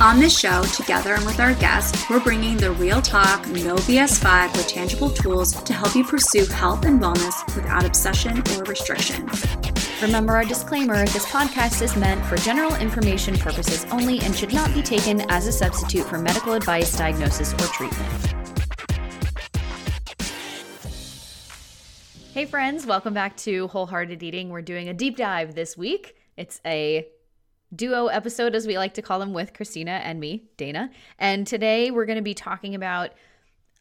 On this show, together and with our guests, we're bringing the real talk, no BS vibe with tangible tools to help you pursue health and wellness without obsession or restriction. Remember our disclaimer this podcast is meant for general information purposes only and should not be taken as a substitute for medical advice, diagnosis, or treatment. Hey, friends, welcome back to Wholehearted Eating. We're doing a deep dive this week. It's a duo episode, as we like to call them, with Christina and me, Dana. And today we're going to be talking about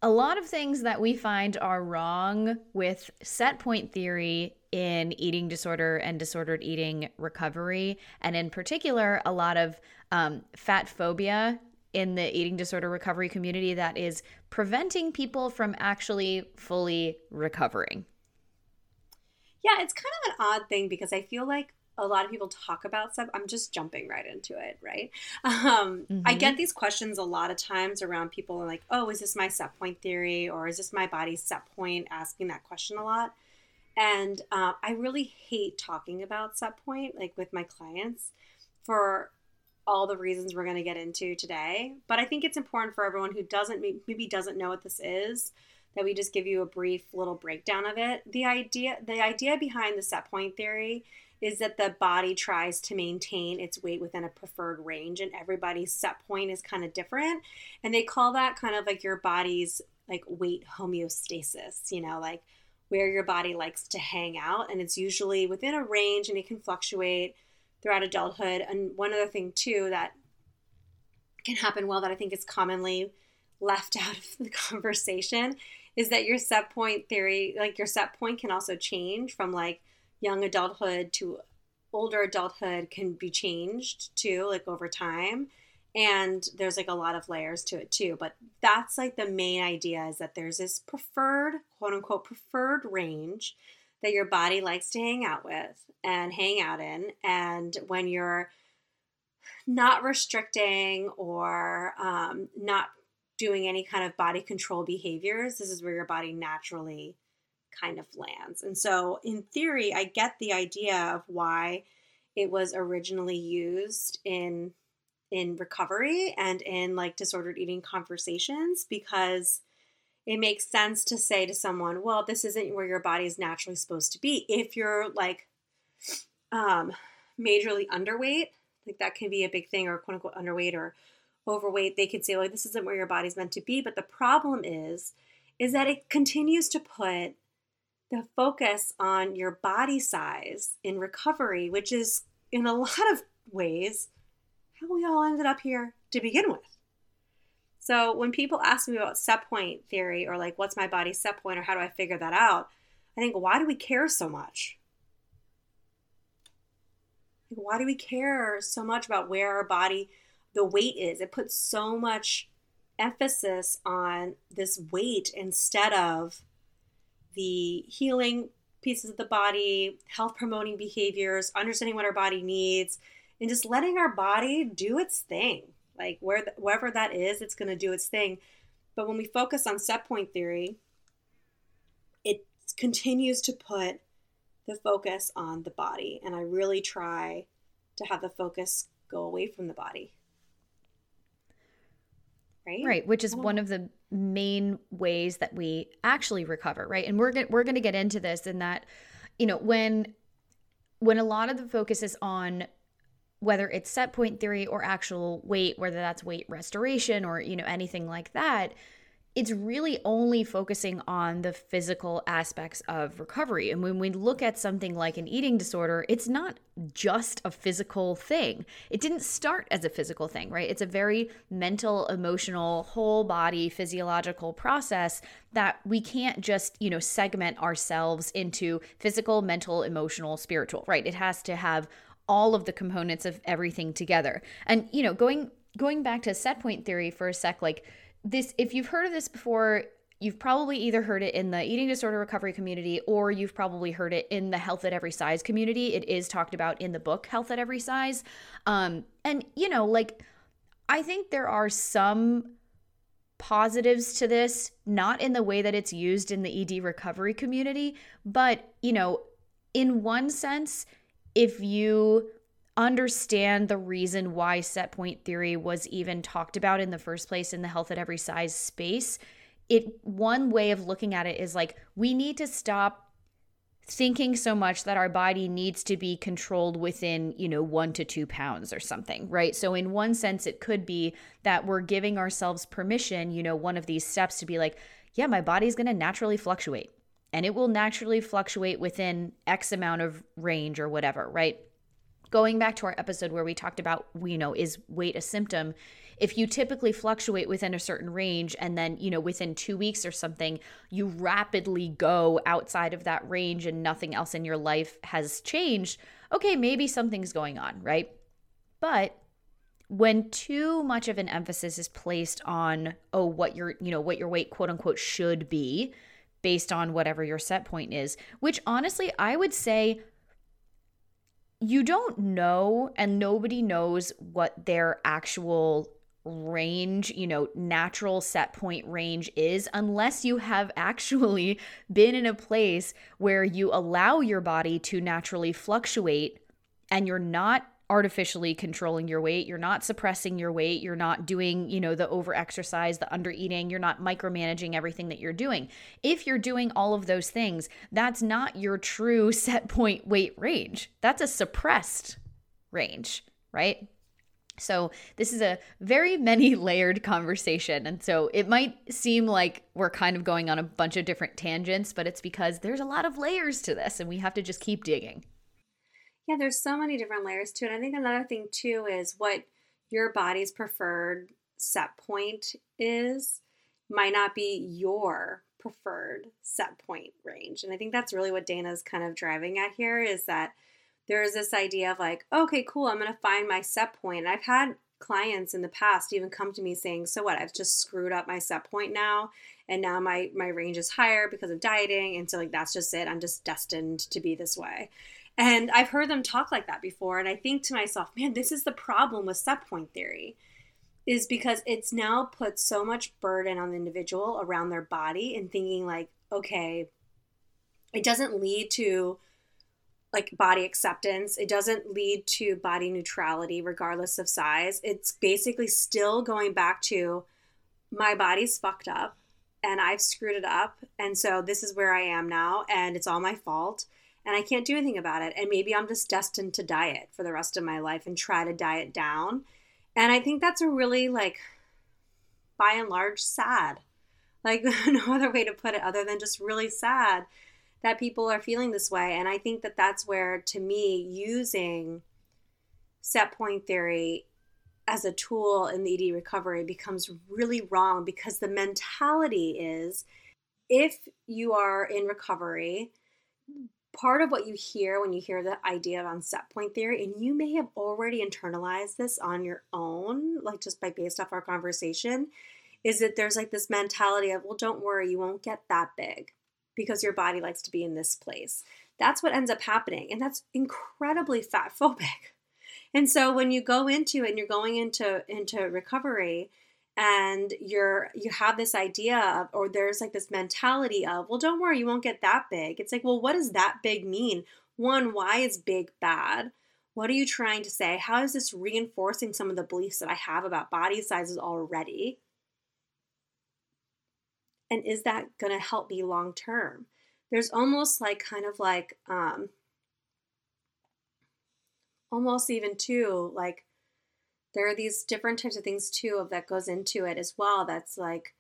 a lot of things that we find are wrong with set point theory in eating disorder and disordered eating recovery. And in particular, a lot of um, fat phobia in the eating disorder recovery community that is preventing people from actually fully recovering. Yeah, it's kind of an odd thing because I feel like a lot of people talk about stuff. I'm just jumping right into it, right? Um, mm-hmm. I get these questions a lot of times around people like, oh, is this my set point theory or is this my body's set point? Asking that question a lot. And uh, I really hate talking about set point, like with my clients, for all the reasons we're going to get into today. But I think it's important for everyone who doesn't maybe doesn't know what this is that we just give you a brief little breakdown of it. The idea the idea behind the set point theory is that the body tries to maintain its weight within a preferred range and everybody's set point is kind of different. And they call that kind of like your body's like weight homeostasis you know like where your body likes to hang out. And it's usually within a range and it can fluctuate throughout adulthood. And one other thing too that can happen well that i think is commonly left out of the conversation is that your set point theory like your set point can also change from like young adulthood to older adulthood can be changed too, like over time. And there's like a lot of layers to it too. But that's like the main idea is that there's this preferred, quote unquote, preferred range that your body likes to hang out with and hang out in. And when you're not restricting or um, not doing any kind of body control behaviors, this is where your body naturally kind of lands. And so, in theory, I get the idea of why it was originally used in in recovery and in like disordered eating conversations because it makes sense to say to someone, well, this isn't where your body is naturally supposed to be. If you're like um majorly underweight, like that can be a big thing, or quote unquote underweight or overweight, they could say, like, this isn't where your body's meant to be. But the problem is, is that it continues to put the focus on your body size in recovery, which is in a lot of ways how we all ended up here to begin with. So when people ask me about set point theory or like what's my body set point or how do I figure that out, I think why do we care so much? Why do we care so much about where our body the weight is? It puts so much emphasis on this weight instead of the healing pieces of the body, health promoting behaviors, understanding what our body needs, and just letting our body do its thing. Like where the, wherever that is, it's going to do its thing. But when we focus on set point theory, it continues to put the focus on the body. And I really try to have the focus go away from the body. Right? Right, which is one of the main ways that we actually recover, right? And we're going we're going to get into this in that you know, when when a lot of the focus is on whether it's set point theory or actual weight, whether that's weight restoration or, you know, anything like that, it's really only focusing on the physical aspects of recovery. And when we look at something like an eating disorder, it's not just a physical thing. It didn't start as a physical thing, right? It's a very mental, emotional, whole body physiological process that we can't just, you know, segment ourselves into physical, mental, emotional, spiritual, right? It has to have all of the components of everything together. And, you know, going going back to set point theory for a sec, like this if you've heard of this before you've probably either heard it in the eating disorder recovery community or you've probably heard it in the health at every size community. It is talked about in the book Health at Every Size. Um, and, you know, like, I think there are some positives to this, not in the way that it's used in the ED recovery community, but, you know, in one sense, if you understand the reason why set point theory was even talked about in the first place in the health at every size space, it one way of looking at it is like we need to stop thinking so much that our body needs to be controlled within, you know, one to two pounds or something, right? So, in one sense, it could be that we're giving ourselves permission, you know, one of these steps to be like, yeah, my body's going to naturally fluctuate and it will naturally fluctuate within X amount of range or whatever, right? Going back to our episode where we talked about, you know, is weight a symptom? if you typically fluctuate within a certain range and then, you know, within two weeks or something, you rapidly go outside of that range and nothing else in your life has changed, okay, maybe something's going on, right? But when too much of an emphasis is placed on, oh, what your, you know, what your weight quote unquote should be based on whatever your set point is, which honestly, I would say you don't know and nobody knows what their actual range, you know, natural set point range is unless you have actually been in a place where you allow your body to naturally fluctuate and you're not artificially controlling your weight, you're not suppressing your weight, you're not doing, you know, the over exercise, the under eating, you're not micromanaging everything that you're doing. If you're doing all of those things, that's not your true set point weight range. That's a suppressed range, right? So, this is a very many layered conversation. And so, it might seem like we're kind of going on a bunch of different tangents, but it's because there's a lot of layers to this and we have to just keep digging. Yeah, there's so many different layers to it. I think another thing, too, is what your body's preferred set point is might not be your preferred set point range. And I think that's really what Dana's kind of driving at here is that there is this idea of like, okay, cool, I'm going to find my set point. And I've had clients in the past even come to me saying, so what, I've just screwed up my set point now. And now my, my range is higher because of dieting. And so like, that's just it. I'm just destined to be this way. And I've heard them talk like that before. And I think to myself, man, this is the problem with set point theory is because it's now put so much burden on the individual around their body and thinking like, okay, it doesn't lead to like body acceptance. It doesn't lead to body neutrality, regardless of size. It's basically still going back to my body's fucked up and I've screwed it up. And so this is where I am now, and it's all my fault. And I can't do anything about it. And maybe I'm just destined to diet for the rest of my life and try to diet down. And I think that's a really, like, by and large, sad. Like, no other way to put it other than just really sad that people are feeling this way. And I think that that's where, to me, using set point theory as a tool in the ED recovery becomes really wrong because the mentality is if you are in recovery, part of what you hear when you hear the idea on set point theory, and you may have already internalized this on your own, like just by based off our conversation, is that there's like this mentality of, well, don't worry, you won't get that big because your body likes to be in this place. That's what ends up happening. And that's incredibly fat phobic. And so when you go into it and you're going into into recovery and you're you have this idea of or there's like this mentality of, well don't worry, you won't get that big. It's like, well what does that big mean? One, why is big bad? What are you trying to say? How is this reinforcing some of the beliefs that I have about body sizes already? and is that going to help me long term there's almost like kind of like um almost even too like there are these different types of things too that goes into it as well that's like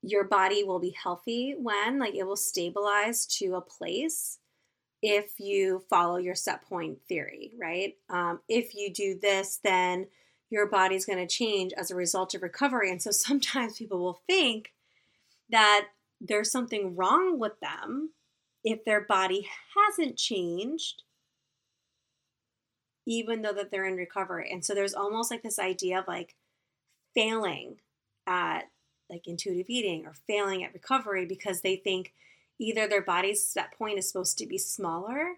your body will be healthy when like it will stabilize to a place if you follow your set point theory right? Um, if you do this then your body's going to change as a result of recovery. And so sometimes people will think that there's something wrong with them if their body hasn't changed even though that they're in recovery and so there's almost like this idea of like failing at like intuitive eating or failing at recovery because they think either their body's set point is supposed to be smaller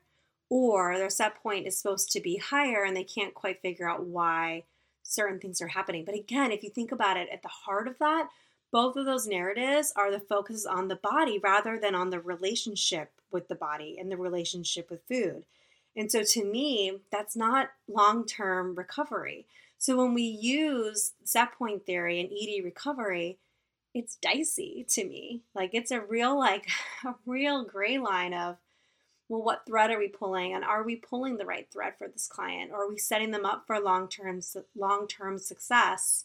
or their set point is supposed to be higher and they can't quite figure out why certain things are happening. But again, if you think about it, at the heart of that, both of those narratives are the focus on the body rather than on the relationship with the body and the relationship with food. And so to me, that's not long term recovery. So when we use set point theory and ED recovery, it's dicey to me. Like it's a real like a real gray line of well what thread are we pulling and are we pulling the right thread for this client or are we setting them up for long-term long-term success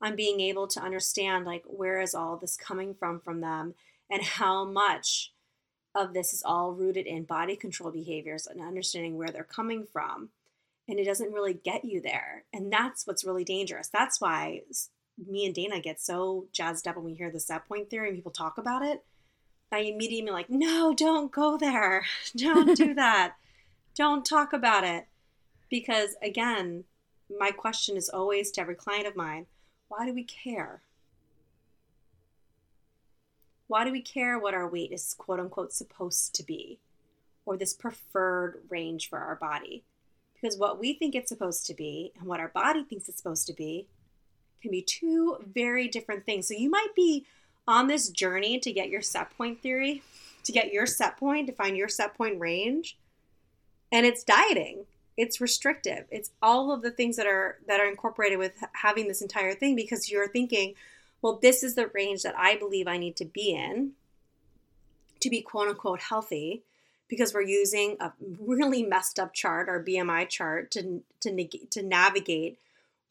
on being able to understand like where is all this coming from from them and how much of this is all rooted in body control behaviors and understanding where they're coming from and it doesn't really get you there and that's what's really dangerous that's why me and Dana get so jazzed up when we hear the set point theory and people talk about it. I immediately am like, no, don't go there. Don't do that. don't talk about it. Because again, my question is always to every client of mine why do we care? Why do we care what our weight is quote unquote supposed to be or this preferred range for our body? Because what we think it's supposed to be and what our body thinks it's supposed to be can be two very different things. So you might be on this journey to get your set point theory, to get your set point, to find your set point range. And it's dieting. It's restrictive. It's all of the things that are that are incorporated with having this entire thing because you're thinking, well, this is the range that I believe I need to be in to be quote unquote healthy because we're using a really messed up chart, our BMI chart, to to, to navigate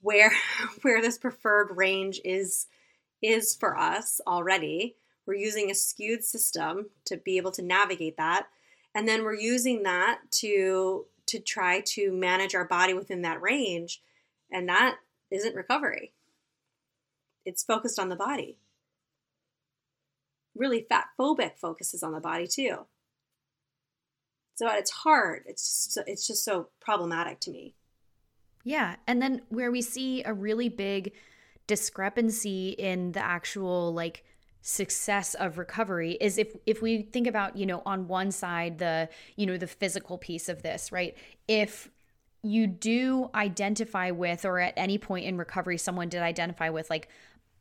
where where this preferred range is is for us already. We're using a skewed system to be able to navigate that. And then we're using that to to try to manage our body within that range. And that isn't recovery. It's focused on the body. Really fat phobic focuses on the body too. So at its heart, it's just it's just so problematic to me. Yeah. And then where we see a really big discrepancy in the actual like success of recovery is if if we think about, you know, on one side the, you know, the physical piece of this, right? If you do identify with or at any point in recovery someone did identify with like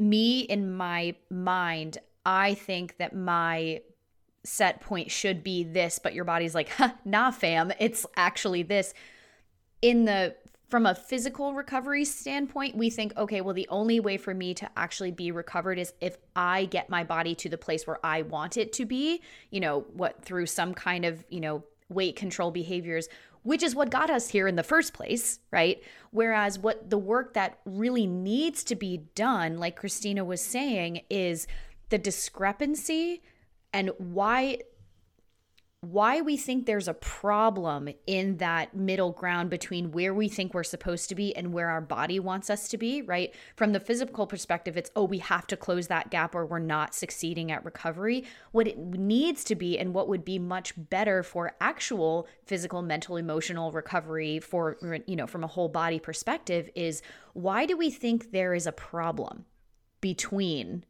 me in my mind, I think that my set point should be this, but your body's like, huh, nah, fam, it's actually this. In the from a physical recovery standpoint, we think, okay, well, the only way for me to actually be recovered is if I get my body to the place where I want it to be, you know, what through some kind of, you know, weight control behaviors, which is what got us here in the first place, right? Whereas what the work that really needs to be done, like Christina was saying, is the discrepancy and why why we think there's a problem in that middle ground between where we think we're supposed to be and where our body wants us to be, right? From the physical perspective, it's, oh, we have to close that gap or we're not succeeding at recovery. What it needs to be and what would be much better for actual physical, mental, emotional recovery for, you know, from a whole body perspective is why do we think there is a problem between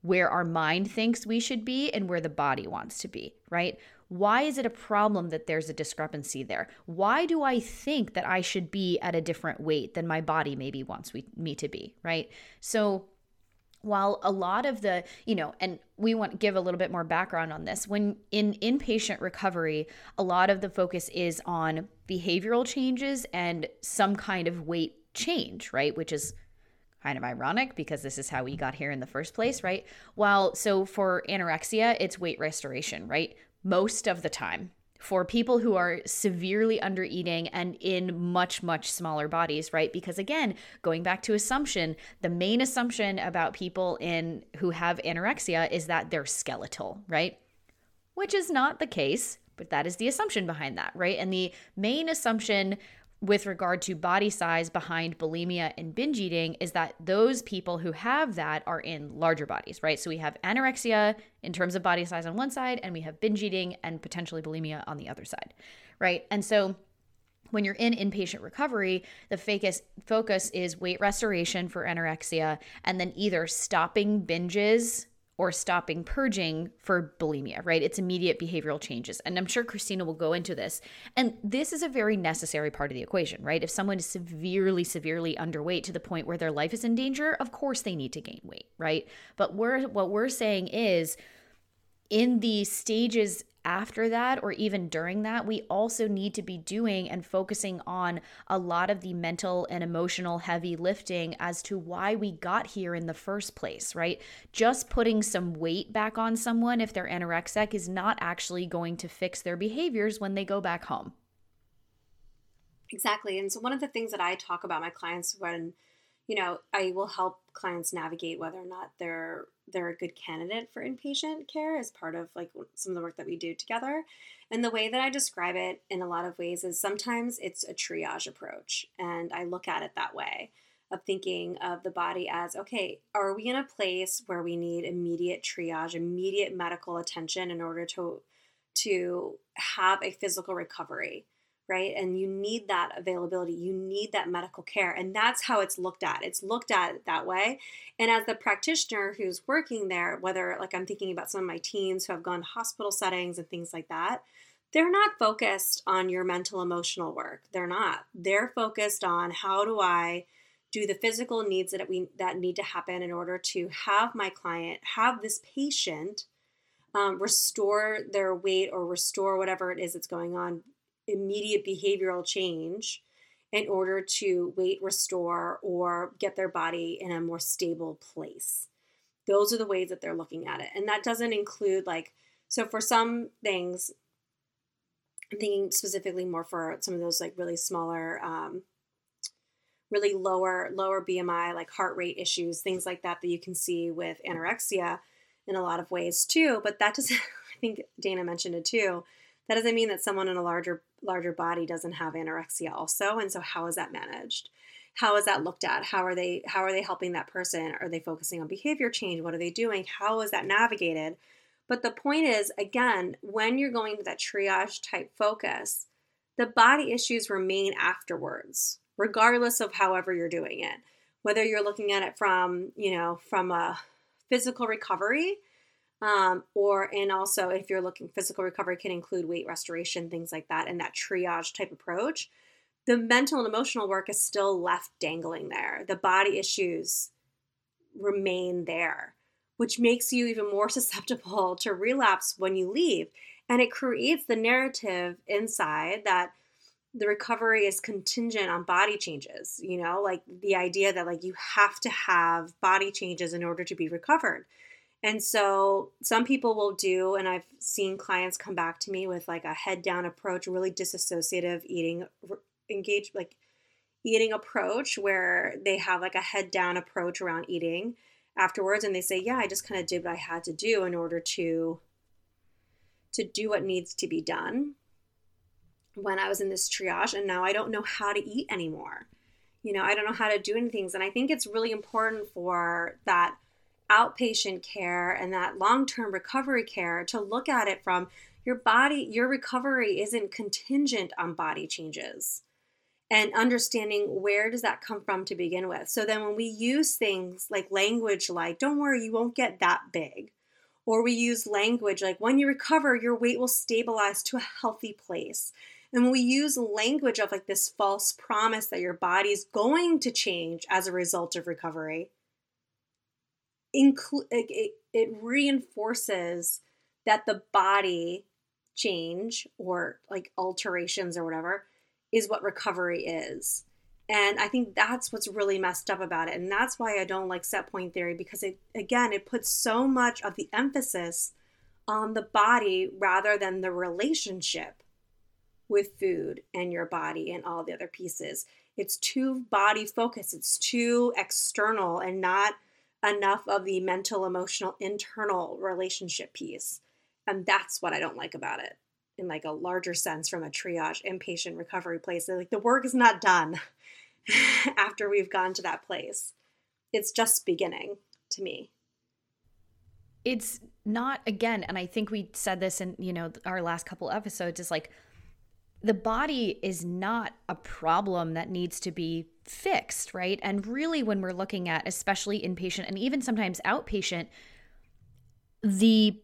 where our mind thinks we should be and where the body wants to be, right? Why is it a problem that there's a discrepancy there? Why do I think that I should be at a different weight than my body maybe wants me to be, right? So, while a lot of the you know and we want to give a little bit more background on this when in inpatient recovery a lot of the focus is on behavioral changes and some kind of weight change right which is kind of ironic because this is how we got here in the first place right while so for anorexia it's weight restoration right most of the time for people who are severely under eating and in much much smaller bodies right? Because again going back to assumption the main assumption about people in who have anorexia is that they're skeletal right? Which is not the case but that is the assumption behind that right? And the main assumption with regard to body size behind bulimia and binge eating is that those people who have that are in larger bodies, right? So we have anorexia in terms of body size on one side, and we have binge eating and potentially bulimia on the other side, right? And so when you're in inpatient recovery, the focus focus is weight restoration for anorexia and then either stopping binges or stopping purging for bulimia, right? It's immediate behavioral changes. And I'm sure Christina will go into this. And this is a very necessary part of the equation, right? If someone is severely, severely underweight to the point where their life is in danger, of course they need to gain weight, right? But we're what we're saying is in the stages after that or even during that, we also need to be doing and focusing on a lot of the mental and emotional heavy lifting as to why we got here in the first place, right? Just putting some weight back on someone if they're anorexic is not actually going to fix their behaviors when they go back home. Exactly. And so, one of the things that I talk about my clients when you know, I will help clients navigate whether or not they're they're a good candidate for inpatient care as part of like some of the work that we do together. And the way that I describe it in a lot of ways is sometimes it's a triage approach, and I look at it that way of thinking of the body as okay, are we in a place where we need immediate triage, immediate medical attention in order to to have a physical recovery? Right? And you need that availability. You need that medical care. And that's how it's looked at. It's looked at that way. And as the practitioner who's working there, whether like I'm thinking about some of my teens who have gone to hospital settings and things like that, they're not focused on your mental emotional work. They're not. They're focused on how do I do the physical needs that we that need to happen in order to have my client have this patient um, restore their weight or restore whatever it is that's going on immediate behavioral change in order to weight restore or get their body in a more stable place. Those are the ways that they're looking at it. And that doesn't include like, so for some things, I'm thinking specifically more for some of those like really smaller, um, really lower, lower BMI, like heart rate issues, things like that, that you can see with anorexia in a lot of ways too. But that doesn't, I think Dana mentioned it too that doesn't mean that someone in a larger larger body doesn't have anorexia also. And so how is that managed? How is that looked at? How are they how are they helping that person? Are they focusing on behavior change? What are they doing? How is that navigated? But the point is again, when you're going to that triage type focus, the body issues remain afterwards, regardless of however you're doing it. Whether you're looking at it from, you know, from a physical recovery um, or and also if you're looking physical recovery can include weight restoration things like that and that triage type approach the mental and emotional work is still left dangling there. The body issues remain there which makes you even more susceptible to relapse when you leave. And it creates the narrative inside that the recovery is contingent on body changes you know like the idea that like you have to have body changes in order to be recovered and so some people will do, and I've seen clients come back to me with like a head down approach, really disassociative eating engage like eating approach where they have like a head down approach around eating afterwards and they say, "Yeah, I just kind of did what I had to do in order to to do what needs to be done." When I was in this triage and now I don't know how to eat anymore. You know, I don't know how to do any things and I think it's really important for that outpatient care and that long term recovery care to look at it from your body, your recovery isn't contingent on body changes and understanding where does that come from to begin with. So then when we use things like language like, don't worry, you won't get that big. Or we use language like, when you recover, your weight will stabilize to a healthy place. And when we use language of like this false promise that your body's going to change as a result of recovery, it, it reinforces that the body change or like alterations or whatever is what recovery is. And I think that's what's really messed up about it. And that's why I don't like set point theory because it, again, it puts so much of the emphasis on the body rather than the relationship with food and your body and all the other pieces. It's too body focused, it's too external and not enough of the mental, emotional, internal relationship piece. And that's what I don't like about it in like a larger sense from a triage inpatient recovery place. Like the work is not done after we've gone to that place. It's just beginning to me. It's not again, and I think we said this in, you know, our last couple episodes is like the body is not a problem that needs to be fixed, right? And really, when we're looking at, especially inpatient and even sometimes outpatient, the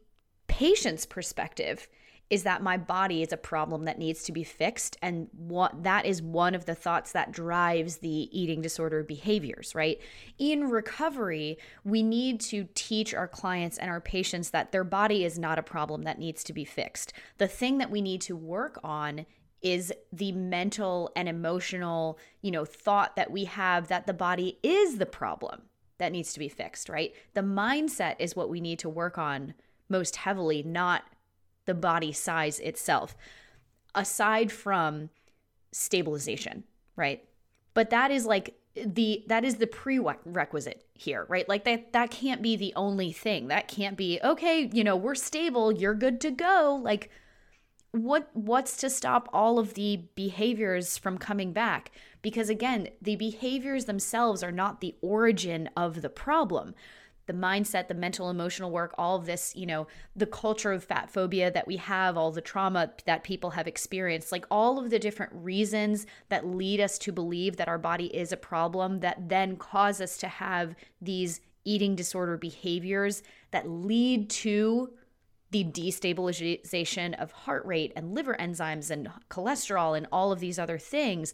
patient's perspective is that my body is a problem that needs to be fixed and what that is one of the thoughts that drives the eating disorder behaviors right in recovery we need to teach our clients and our patients that their body is not a problem that needs to be fixed the thing that we need to work on is the mental and emotional you know thought that we have that the body is the problem that needs to be fixed right? The mindset is what we need to work on most heavily not the body size itself, aside from stabilization, right? But that is like the that is the prerequisite here right? Like that that can't be the only thing. That can't be okay you know we're stable you're good to go. Like what what's to stop all of the behaviors from coming back? Because again the behaviors themselves are not the origin of the problem. The mindset, the mental emotional work, all of this, you know, the culture of fat phobia that we have, all the trauma that people have experienced, like all of the different reasons that lead us to believe that our body is a problem that then cause us to have these eating disorder behaviors that lead to the destabilization of heart rate and liver enzymes and cholesterol and all of these other things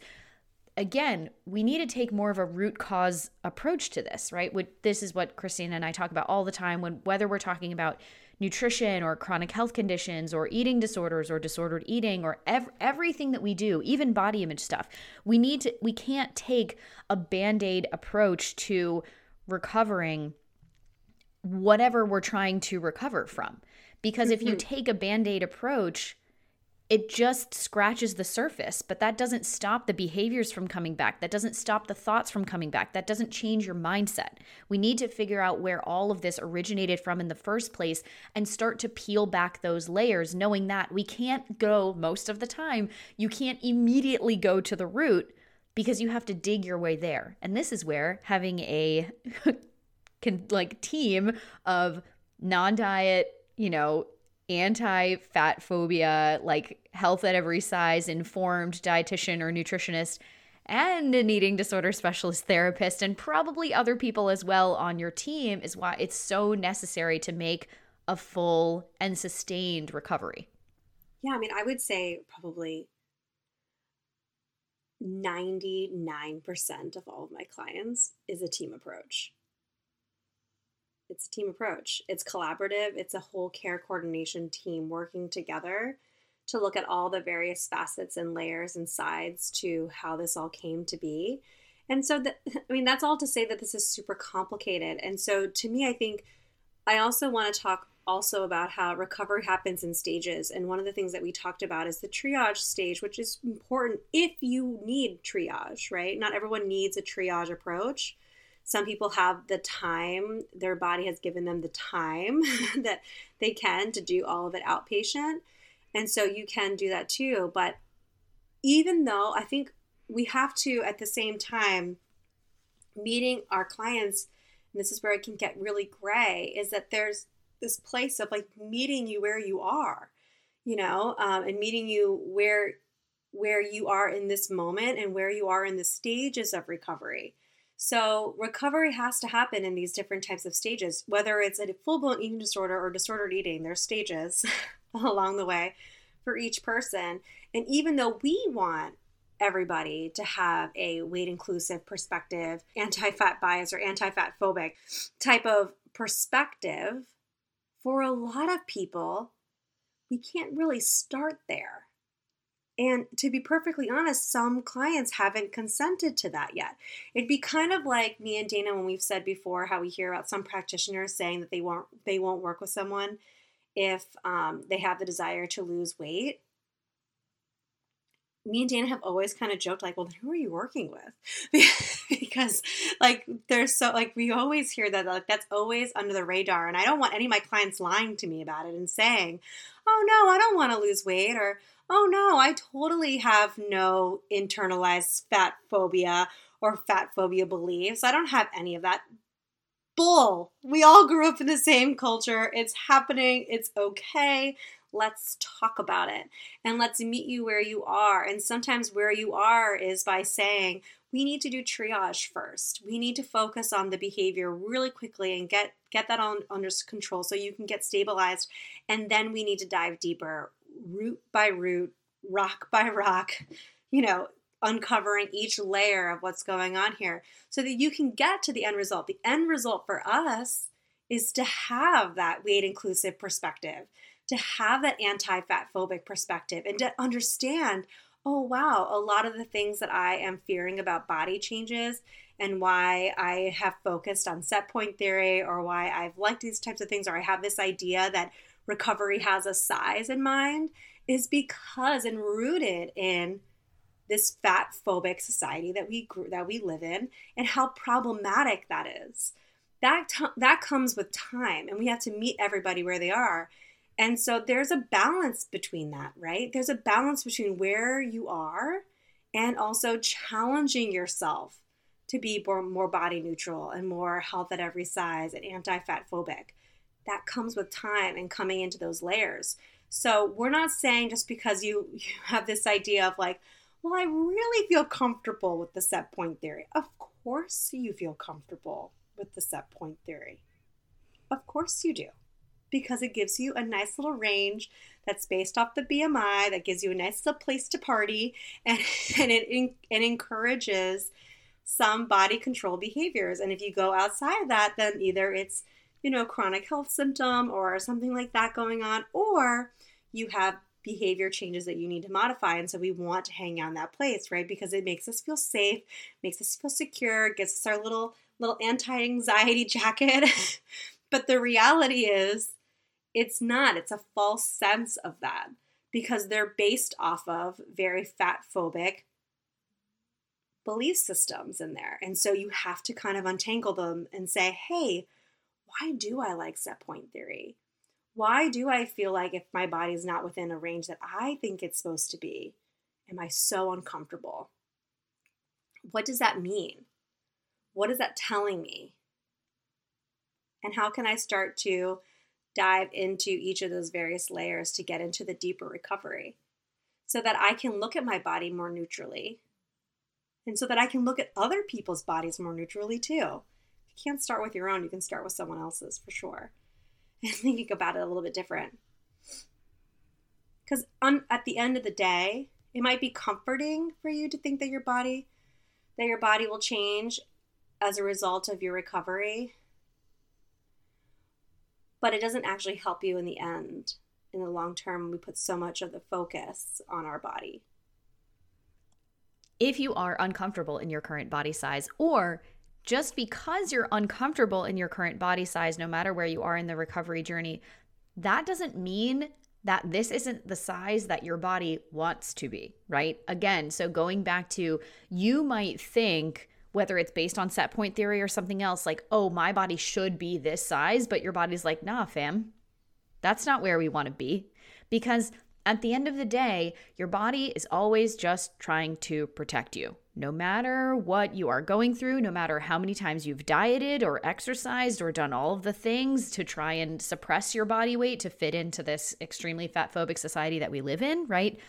again, we need to take more of a root cause approach to this, right? This is what Christina and I talk about all the time when whether we're talking about nutrition or chronic health conditions or eating disorders or disordered eating or ev- everything that we do, even body image stuff. We need to we can't take a band-aid approach to recovering whatever we're trying to recover from. Because mm-hmm. if you mm-hmm. take a band-aid approach, it just scratches the surface, but that doesn't stop the behaviors from coming back. That doesn't stop the thoughts from coming back. That doesn't change your mindset. We need to figure out where all of this originated from in the first place and start to peel back those layers, knowing that we can't go most of the time, you can't immediately go to the root because you have to dig your way there. And this is where having a like team of non-diet, you know, anti fat phobia, like health at every size, informed dietitian or nutritionist, and an eating disorder specialist therapist, and probably other people as well on your team is why it's so necessary to make a full and sustained recovery. Yeah, I mean, I would say probably 99% of all of my clients is a team approach it's a team approach. It's collaborative. It's a whole care coordination team working together to look at all the various facets and layers and sides to how this all came to be. And so that I mean that's all to say that this is super complicated. And so to me I think I also want to talk also about how recovery happens in stages. And one of the things that we talked about is the triage stage, which is important if you need triage, right? Not everyone needs a triage approach some people have the time, their body has given them the time that they can to do all of it outpatient. And so you can do that too. But even though I think we have to, at the same time, meeting our clients, and this is where it can get really gray, is that there's this place of like meeting you where you are, you know, um, and meeting you where where you are in this moment and where you are in the stages of recovery. So, recovery has to happen in these different types of stages, whether it's a full blown eating disorder or disordered eating, there's stages along the way for each person. And even though we want everybody to have a weight inclusive perspective, anti fat bias or anti fat phobic type of perspective, for a lot of people, we can't really start there. And to be perfectly honest, some clients haven't consented to that yet. It'd be kind of like me and Dana when we've said before how we hear about some practitioners saying that they won't they won't work with someone if um, they have the desire to lose weight. Me and Dana have always kind of joked like, "Well, who are you working with?" because like there's so like we always hear that like that's always under the radar, and I don't want any of my clients lying to me about it and saying, "Oh no, I don't want to lose weight," or oh no, I totally have no internalized fat phobia or fat phobia beliefs. I don't have any of that. Bull. We all grew up in the same culture. It's happening. It's okay. Let's talk about it and let's meet you where you are. And sometimes where you are is by saying, we need to do triage first. We need to focus on the behavior really quickly and get get that on under control so you can get stabilized and then we need to dive deeper root by root, rock by rock, you know, uncovering each layer of what's going on here so that you can get to the end result. The end result for us is to have that weight inclusive perspective, to have that anti fat phobic perspective, and to understand oh, wow, a lot of the things that I am fearing about body changes and why I have focused on set point theory or why I've liked these types of things or I have this idea that recovery has a size in mind is because and rooted in this fat phobic society that we that we live in and how problematic that is that t- that comes with time and we have to meet everybody where they are and so there's a balance between that, right? There's a balance between where you are and also challenging yourself to be more, more body neutral and more health at every size and anti fat phobic. That comes with time and coming into those layers. So we're not saying just because you, you have this idea of like, well, I really feel comfortable with the set point theory. Of course, you feel comfortable with the set point theory. Of course, you do because it gives you a nice little range that's based off the BMI, that gives you a nice little place to party, and, and it, it encourages some body control behaviors. And if you go outside of that, then either it's, you know, chronic health symptom or something like that going on, or you have behavior changes that you need to modify. And so we want to hang out that place, right? Because it makes us feel safe, makes us feel secure, gives us our little little anti-anxiety jacket. but the reality is it's not, it's a false sense of that because they're based off of very fat phobic belief systems in there. And so you have to kind of untangle them and say, hey, why do I like set point theory? Why do I feel like if my body is not within a range that I think it's supposed to be, am I so uncomfortable? What does that mean? What is that telling me? And how can I start to dive into each of those various layers to get into the deeper recovery so that I can look at my body more neutrally and so that I can look at other people's bodies more neutrally too. Can't start with your own, you can start with someone else's for sure. And thinking about it a little bit different. Because at the end of the day, it might be comforting for you to think that your body that your body will change as a result of your recovery but it doesn't actually help you in the end. In the long term, we put so much of the focus on our body. If you are uncomfortable in your current body size, or just because you're uncomfortable in your current body size, no matter where you are in the recovery journey, that doesn't mean that this isn't the size that your body wants to be, right? Again, so going back to you might think, whether it's based on set point theory or something else, like, oh, my body should be this size, but your body's like, nah, fam, that's not where we want to be. Because at the end of the day, your body is always just trying to protect you. No matter what you are going through, no matter how many times you've dieted or exercised or done all of the things to try and suppress your body weight to fit into this extremely fat phobic society that we live in, right?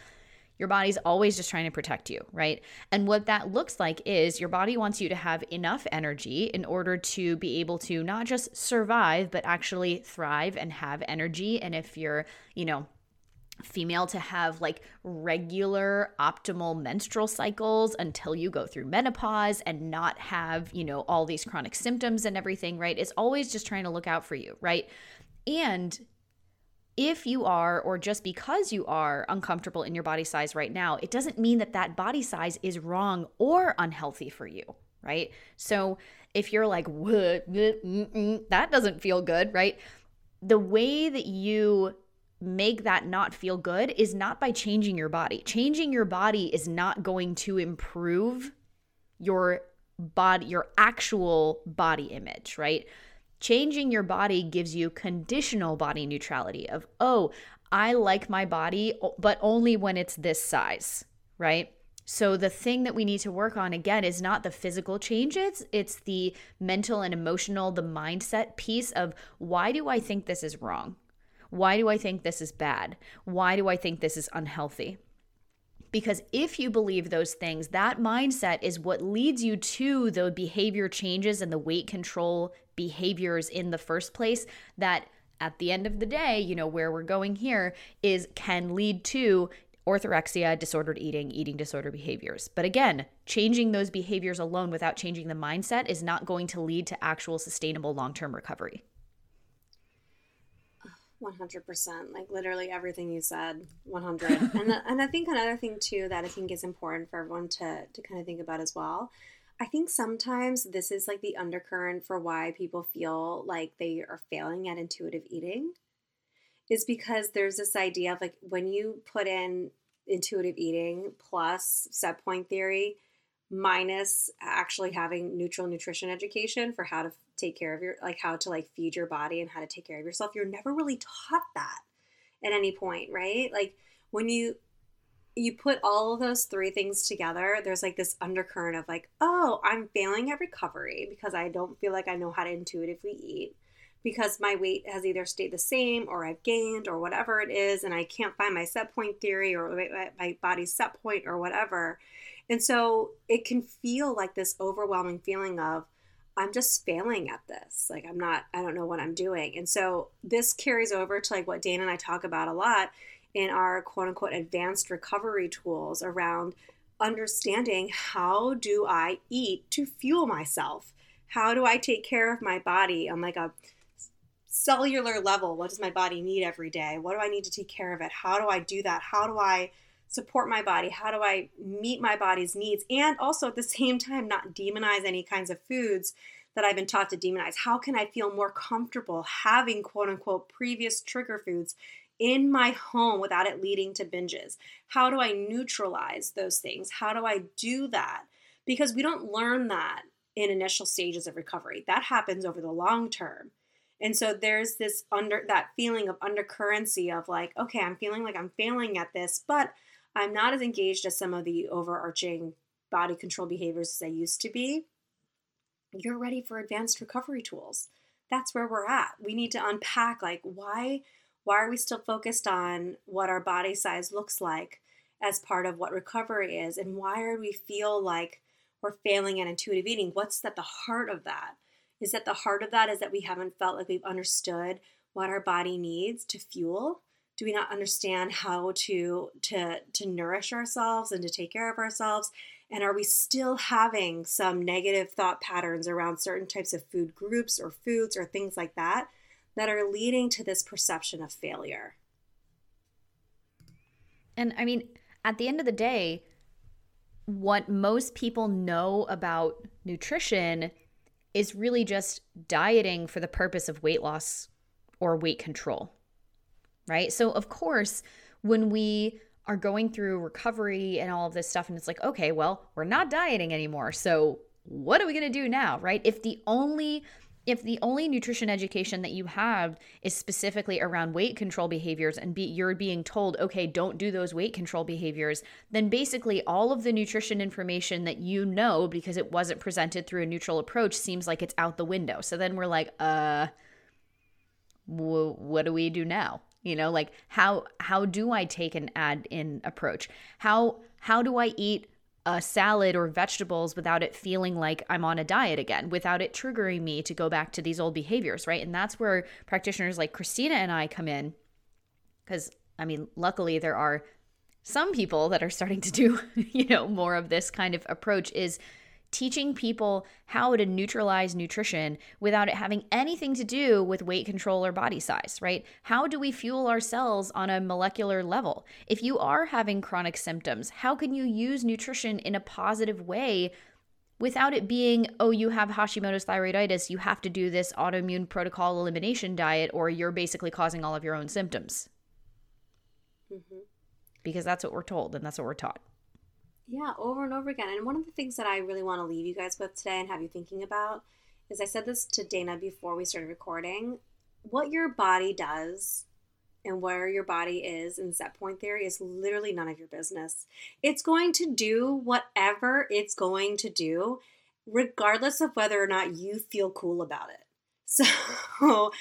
Your body's always just trying to protect you, right? And what that looks like is your body wants you to have enough energy in order to be able to not just survive, but actually thrive and have energy. And if you're, you know, female to have like regular optimal menstrual cycles until you go through menopause and not have, you know, all these chronic symptoms and everything, right? It's always just trying to look out for you, right? And if you are, or just because you are uncomfortable in your body size right now, it doesn't mean that that body size is wrong or unhealthy for you, right? So if you're like, mm, mm, that doesn't feel good, right? The way that you make that not feel good is not by changing your body. Changing your body is not going to improve your body, your actual body image, right? Changing your body gives you conditional body neutrality of, oh, I like my body, but only when it's this size, right? So the thing that we need to work on again is not the physical changes, it's the mental and emotional, the mindset piece of why do I think this is wrong? Why do I think this is bad? Why do I think this is unhealthy? Because if you believe those things, that mindset is what leads you to the behavior changes and the weight control behaviors in the first place that at the end of the day, you know, where we're going here is can lead to orthorexia, disordered eating, eating disorder behaviors. But again, changing those behaviors alone without changing the mindset is not going to lead to actual sustainable long term recovery. 100% like literally everything you said 100 and, the, and i think another thing too that i think is important for everyone to, to kind of think about as well i think sometimes this is like the undercurrent for why people feel like they are failing at intuitive eating is because there's this idea of like when you put in intuitive eating plus set point theory minus actually having neutral nutrition education for how to take care of your like how to like feed your body and how to take care of yourself you're never really taught that at any point right like when you you put all of those three things together there's like this undercurrent of like oh i'm failing at recovery because i don't feel like i know how to intuitively eat because my weight has either stayed the same or I've gained or whatever it is, and I can't find my set point theory or my body's set point or whatever. And so it can feel like this overwhelming feeling of, I'm just failing at this. Like, I'm not, I don't know what I'm doing. And so this carries over to like what Dana and I talk about a lot in our quote unquote advanced recovery tools around understanding how do I eat to fuel myself? How do I take care of my body on like a cellular level? What does my body need every day? What do I need to take care of it? How do I do that? How do I support my body? How do I meet my body's needs? And also at the same time, not demonize any kinds of foods that I've been taught to demonize. How can I feel more comfortable having quote unquote previous trigger foods in my home without it leading to binges? How do I neutralize those things? How do I do that? Because we don't learn that in initial stages of recovery. That happens over the long term. And so there's this under that feeling of undercurrency of like, okay, I'm feeling like I'm failing at this, but I'm not as engaged as some of the overarching body control behaviors as I used to be. You're ready for advanced recovery tools. That's where we're at. We need to unpack like why why are we still focused on what our body size looks like as part of what recovery is and why do we feel like we're failing at intuitive eating? What's at the heart of that? Is that the heart of that is that we haven't felt like we've understood what our body needs to fuel do we not understand how to to to nourish ourselves and to take care of ourselves? And are we still having some negative thought patterns around certain types of food groups or foods or things like that that are leading to this perception of failure? And i mean at the end of the day what most people know about nutrition is really just dieting for the purpose of weight loss or weight control right? So, of course, when we are going through recovery and all of this stuff, and it's like, okay, well, we're not dieting anymore. So, what are we going to do now, right? If the only if the only nutrition education that you have is specifically around weight control behaviors and be, you're being told okay don't do those weight control behaviors then basically all of the nutrition information that you know because it wasn't presented through a neutral approach seems like it's out the window so then we're like uh w- what do we do now you know like how how do i take an add in approach? How how do i eat a salad or vegetables without it feeling like i'm on a diet again without it triggering me to go back to these old behaviors right? And that's where practitioners like christina and i come in because i mean luckily there are some people that are starting to do you know more of this kind of approach is teaching people how to neutralize nutrition without it having anything to do with weight control or body size, right? How do we fuel ourselves on a molecular level? If you are having chronic symptoms, how can you use nutrition in a positive way without it being, oh, you have Hashimoto's thyroiditis, you have to do this autoimmune protocol elimination diet, or you're basically causing all of your own symptoms? Mm-hmm. Because that's what we're told and that's what we're taught. Yeah, over and over again. And one of the things that I really want to leave you guys with today and have you thinking about is I said this to Dana before we started recording. What your body does and where your body is in set point theory is literally none of your business. It's going to do whatever it's going to do, regardless of whether or not you feel cool about it. So,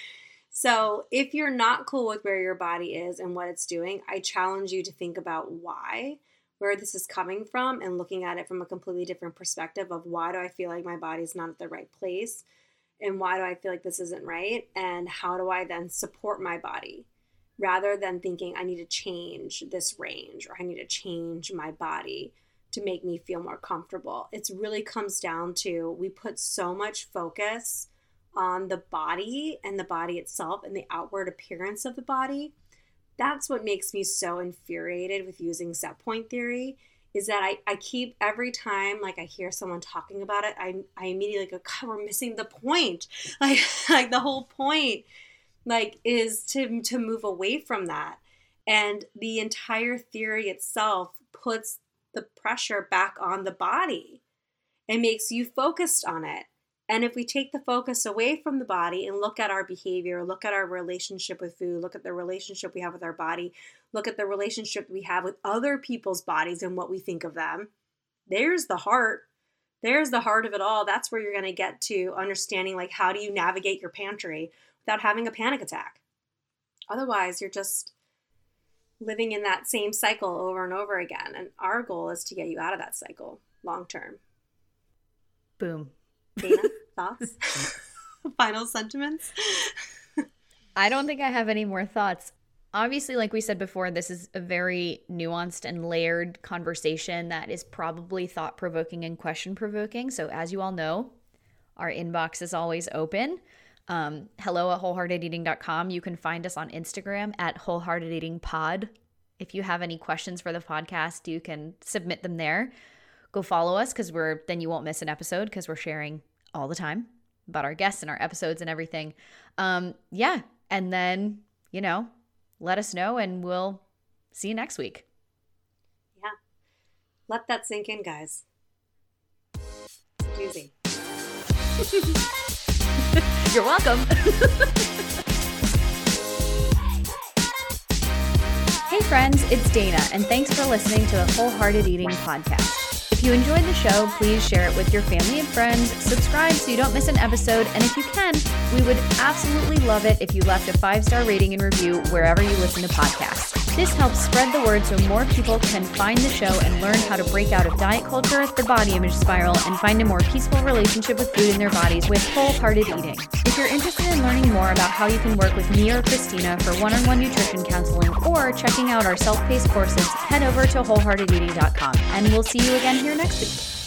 So, if you're not cool with where your body is and what it's doing, I challenge you to think about why, where this is coming from, and looking at it from a completely different perspective of why do I feel like my body's not at the right place? And why do I feel like this isn't right? And how do I then support my body? Rather than thinking I need to change this range or I need to change my body to make me feel more comfortable. It really comes down to we put so much focus on the body and the body itself and the outward appearance of the body. That's what makes me so infuriated with using set point theory is that I, I keep every time like I hear someone talking about it, I, I immediately go, God, we're missing the point. Like like the whole point like is to to move away from that. And the entire theory itself puts the pressure back on the body. It makes you focused on it. And if we take the focus away from the body and look at our behavior, look at our relationship with food, look at the relationship we have with our body, look at the relationship we have with other people's bodies and what we think of them, there's the heart. There's the heart of it all. That's where you're going to get to understanding like how do you navigate your pantry without having a panic attack. Otherwise, you're just living in that same cycle over and over again. And our goal is to get you out of that cycle long term. Boom. Dana, thoughts? Final sentiments? I don't think I have any more thoughts. Obviously, like we said before, this is a very nuanced and layered conversation that is probably thought provoking and question provoking. So, as you all know, our inbox is always open. Um, hello at wholeheartedeating.com. You can find us on Instagram at wholeheartedeatingpod. If you have any questions for the podcast, you can submit them there. Go follow us because we're then you won't miss an episode because we're sharing all the time about our guests and our episodes and everything. Um, yeah. And then, you know, let us know and we'll see you next week. Yeah. Let that sink in, guys. It's easy. You're welcome. hey, friends, it's Dana, and thanks for listening to the Wholehearted Eating Podcast. If you enjoyed the show, please share it with your family and friends, subscribe so you don't miss an episode, and if you can, we would absolutely love it if you left a five star rating and review wherever you listen to podcasts. This helps spread the word so more people can find the show and learn how to break out of diet culture, the body image spiral, and find a more peaceful relationship with food in their bodies with wholehearted eating. If you're interested in learning more about how you can work with me or Christina for one on one nutrition counseling or checking out our self paced courses, head over to wholeheartedeating.com. And we'll see you again here next week.